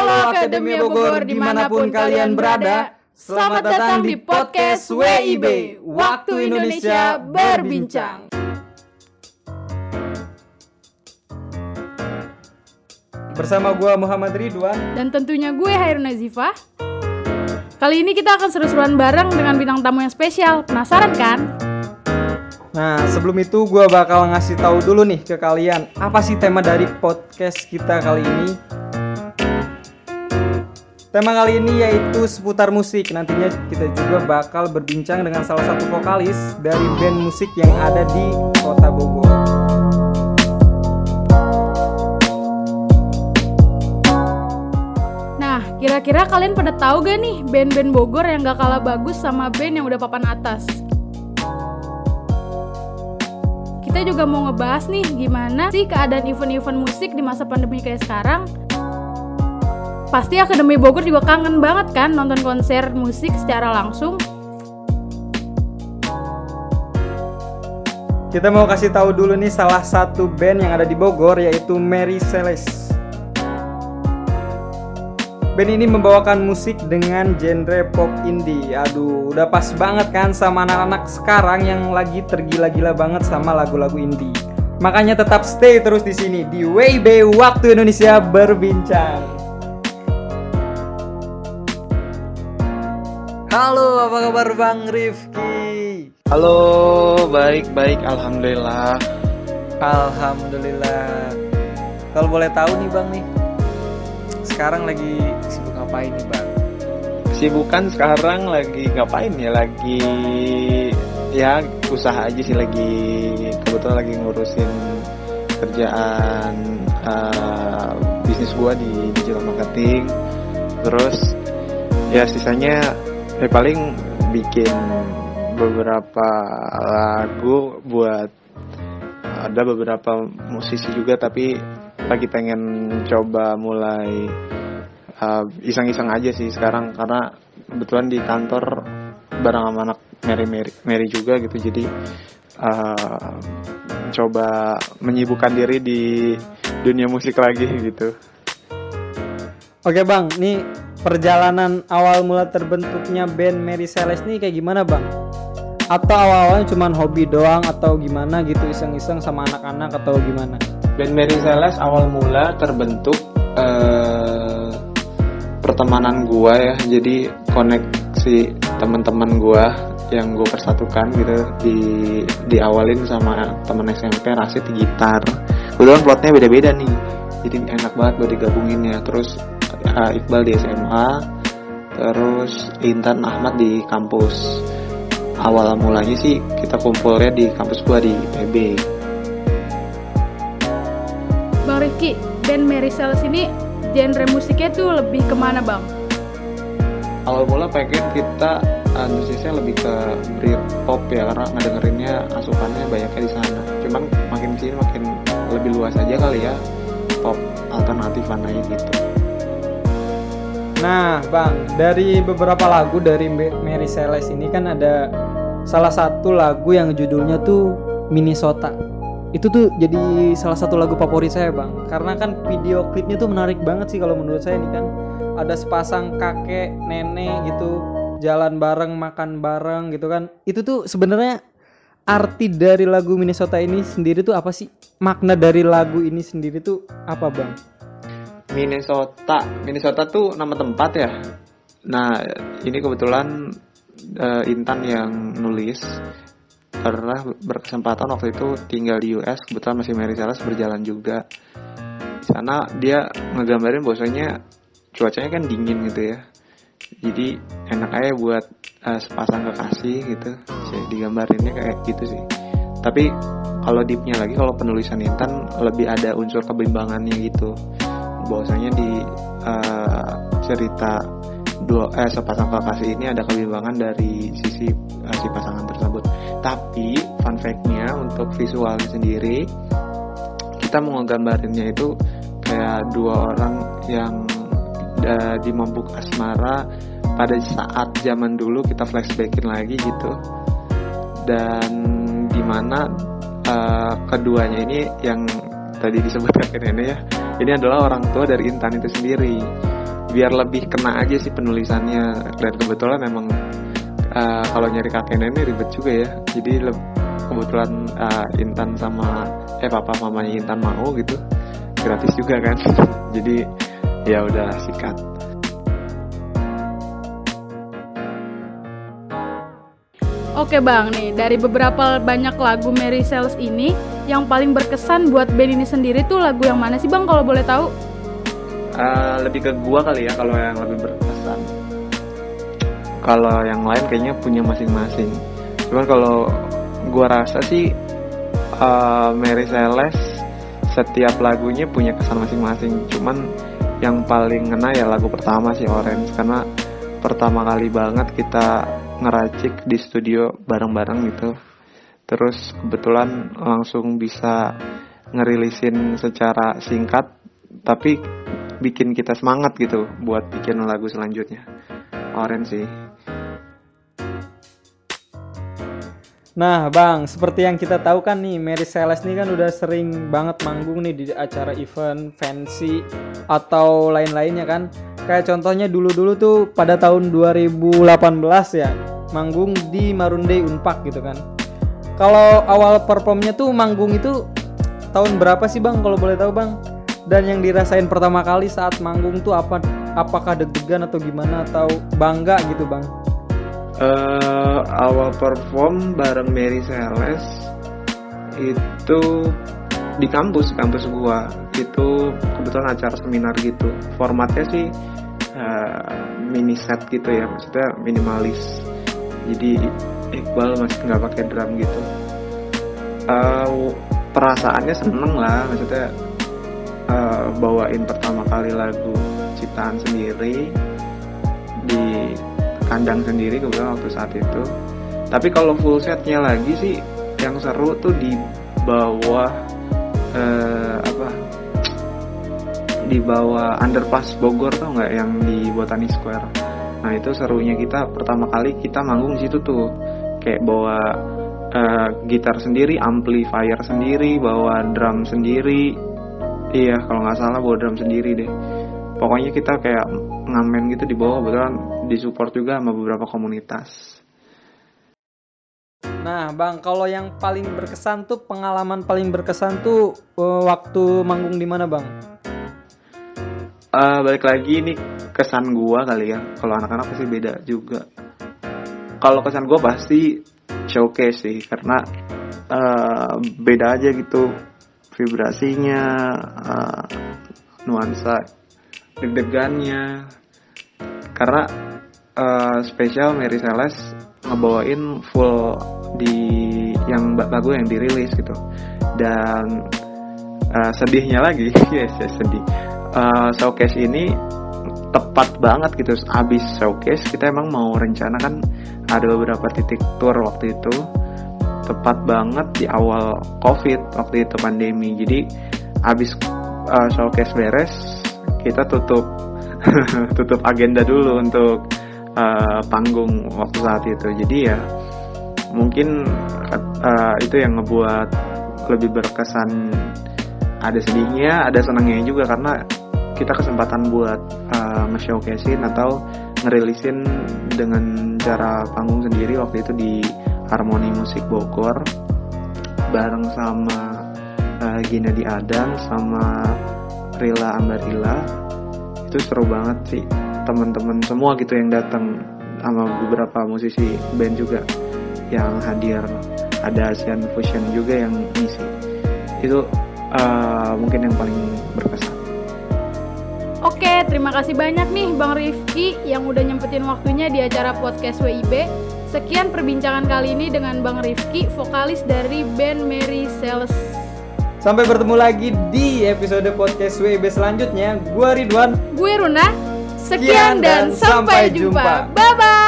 Halo Akademi Bogor di mana pun kalian berada. Selamat datang di podcast WIB Waktu Indonesia Berbincang. Bersama gue Muhammad Ridwan. Dan tentunya gue Hairun Nazifah Kali ini kita akan seru-seruan bareng dengan bintang tamu yang spesial. Penasaran kan? Nah, sebelum itu gue bakal ngasih tahu dulu nih ke kalian apa sih tema dari podcast kita kali ini. Tema kali ini yaitu seputar musik. Nantinya kita juga bakal berbincang dengan salah satu vokalis dari band musik yang ada di Kota Bogor. Nah, kira-kira kalian pada tahu gak nih band-band Bogor yang gak kalah bagus sama band yang udah papan atas? Kita juga mau ngebahas nih gimana sih keadaan event-event musik di masa pandemi kayak sekarang. Pasti Akademi Bogor juga kangen banget kan nonton konser musik secara langsung. Kita mau kasih tahu dulu nih salah satu band yang ada di Bogor yaitu Mary Celeste. Band ini membawakan musik dengan genre pop indie. Aduh, udah pas banget kan sama anak-anak sekarang yang lagi tergila-gila banget sama lagu-lagu indie. Makanya tetap stay terus di sini di WIB Waktu Indonesia Berbincang. Halo, apa kabar Bang Rifki? Halo, baik-baik, alhamdulillah. Alhamdulillah. Kalau boleh tahu nih Bang nih, sekarang lagi sibuk ngapain nih Bang? Kesibukan sekarang lagi ngapain ya? Lagi ya usaha aja sih lagi kebetulan lagi ngurusin kerjaan uh, bisnis gua di digital marketing. Terus ya sisanya ya paling bikin beberapa lagu buat ada beberapa musisi juga tapi lagi pengen coba mulai uh, iseng-iseng aja sih sekarang. Karena kebetulan di kantor bareng sama anak Mary Mary, Mary juga gitu. Jadi uh, coba menyibukkan diri di dunia musik lagi gitu. Oke Bang, nih perjalanan awal mula terbentuknya band Mary Celeste nih kayak gimana Bang? Atau awal-awalnya cuma hobi doang atau gimana gitu iseng-iseng sama anak-anak atau gimana? Band Mary Celeste awal mula terbentuk uh, pertemanan gua ya, jadi koneksi teman-teman gua yang gue persatukan gitu di diawalin sama teman SMP Rasid gitar. Kebetulan plotnya beda-beda nih, jadi enak banget buat digabungin ya. Terus uh, Iqbal di SMA, terus Intan Ahmad di kampus. Awal mulanya sih kita kumpulnya di kampus gua di PB. Bang Rifki, band Mary Celeste ini genre musiknya tuh lebih ke mana bang? Awal mula pengen kita antusiasnya lebih ke Britpop ya karena ngedengerinnya asupannya banyaknya di sana. Cuman makin sini makin lebih luas aja kali ya pop alternatif aja gitu. Nah, Bang, dari beberapa lagu dari Mary Celeste ini kan ada salah satu lagu yang judulnya tuh Minnesota. Itu tuh jadi salah satu lagu favorit saya, Bang. Karena kan video klipnya tuh menarik banget sih kalau menurut saya nih kan. Ada sepasang kakek, nenek gitu jalan bareng, makan bareng gitu kan. Itu tuh sebenarnya arti dari lagu Minnesota ini sendiri tuh apa sih? Makna dari lagu ini sendiri tuh apa, Bang? Minnesota. Minnesota tuh nama tempat ya. Nah, ini kebetulan uh, Intan yang nulis karena berkesempatan waktu itu tinggal di US, kebetulan masih Mary Celeste berjalan juga. Di sana dia ngegambarin bahwasanya cuacanya kan dingin gitu ya. Jadi enak aja buat uh, sepasang kekasih gitu. Saya digambarinnya kayak gitu sih. Tapi kalau deepnya lagi kalau penulisan Intan lebih ada unsur kebimbangannya gitu bahwasanya di uh, cerita dua eh sepasang kekasih ini ada kebimbangan dari sisi uh, si pasangan tersebut. Tapi fun fact-nya untuk visualnya sendiri kita mau gambarinnya itu kayak dua orang yang uh, di mabuk asmara pada saat zaman dulu kita flashbackin lagi gitu dan di mana uh, keduanya ini yang tadi disebutkan ini ya ini adalah orang tua dari Intan itu sendiri. Biar lebih kena aja sih penulisannya. Dan kebetulan memang uh, kalau nyari kakek nenek ribet juga ya. Jadi kebetulan uh, Intan sama eh papa mamanya Intan mau gitu. Gratis juga kan. Jadi ya udah sikat. Oke bang nih. Dari beberapa banyak lagu Mary Sales ini yang paling berkesan buat band ini sendiri tuh lagu yang mana sih bang kalau boleh tahu? Uh, lebih ke gua kali ya kalau yang lebih berkesan. Kalau yang lain kayaknya punya masing-masing. Cuman kalau gua rasa sih uh, Mary Celeste setiap lagunya punya kesan masing-masing. Cuman yang paling ngena ya lagu pertama sih Orange karena pertama kali banget kita ngeracik di studio bareng-bareng gitu terus kebetulan langsung bisa ngerilisin secara singkat tapi bikin kita semangat gitu buat bikin lagu selanjutnya Oren sih Nah bang, seperti yang kita tahu kan nih, Mary Celeste nih kan udah sering banget manggung nih di acara event, fancy, atau lain-lainnya kan. Kayak contohnya dulu-dulu tuh pada tahun 2018 ya, manggung di Marunde Unpak gitu kan. Kalau awal performnya tuh manggung itu tahun berapa sih bang kalau boleh tahu bang? Dan yang dirasain pertama kali saat manggung tuh apa? Apakah deg-degan atau gimana atau bangga gitu bang? uh, awal perform bareng Mary Celeste itu di kampus kampus gua itu kebetulan acara seminar gitu formatnya sih uh, mini set gitu ya maksudnya minimalis jadi Iqbal masih nggak pakai drum gitu. Uh, perasaannya seneng lah maksudnya uh, bawain pertama kali lagu ciptaan sendiri di kandang sendiri kebetulan waktu saat itu. Tapi kalau full setnya lagi sih yang seru tuh di bawah eh, apa di bawah underpass Bogor tuh nggak? Yang di Botani Square. Nah itu serunya kita pertama kali kita manggung situ tuh kayak bawa uh, gitar sendiri amplifier sendiri bawa drum sendiri iya kalau nggak salah bawa drum sendiri deh pokoknya kita kayak ngamen gitu di bawah kebetulan disupport juga sama beberapa komunitas. Nah, Bang, kalau yang paling berkesan tuh pengalaman paling berkesan tuh uh, waktu manggung di mana, Bang? Uh, balik lagi ini kesan gua kali ya. Kalau anak-anak pasti beda juga. Kalau kesan gua pasti showcase sih karena uh, beda aja gitu vibrasinya, uh, nuansa deg-degannya. Karena uh, spesial Mary Celeste ngebawain full di yang lagu yang dirilis gitu dan uh, sedihnya lagi yes, yes sedih uh, showcase ini tepat banget gitu. Abis showcase kita emang mau rencana kan ada beberapa titik tour waktu itu. Tepat banget di awal covid waktu itu pandemi. Jadi abis uh, showcase beres kita tutup tutup agenda dulu untuk uh, panggung waktu saat itu. Jadi ya mungkin uh, itu yang ngebuat lebih berkesan ada sedihnya ada senangnya juga karena kita kesempatan buat uh, nge-showcasein atau ngerilisin dengan cara panggung sendiri waktu itu di Harmoni Musik Bogor bareng sama uh, Gina di Adam sama Rila Ambarila. Itu seru banget sih teman-teman semua gitu yang datang sama beberapa musisi band juga yang hadir. Ada Asian Fusion juga yang ngisi. Itu uh, mungkin yang paling berkesan Oke, terima kasih banyak nih Bang Rifki yang udah nyempetin waktunya di acara podcast WIB. Sekian perbincangan kali ini dengan Bang Rifki, vokalis dari band Mary Sales. Sampai bertemu lagi di episode podcast WIB selanjutnya. Gue Ridwan. Gue Runa. Sekian dan sampai jumpa. Bye bye.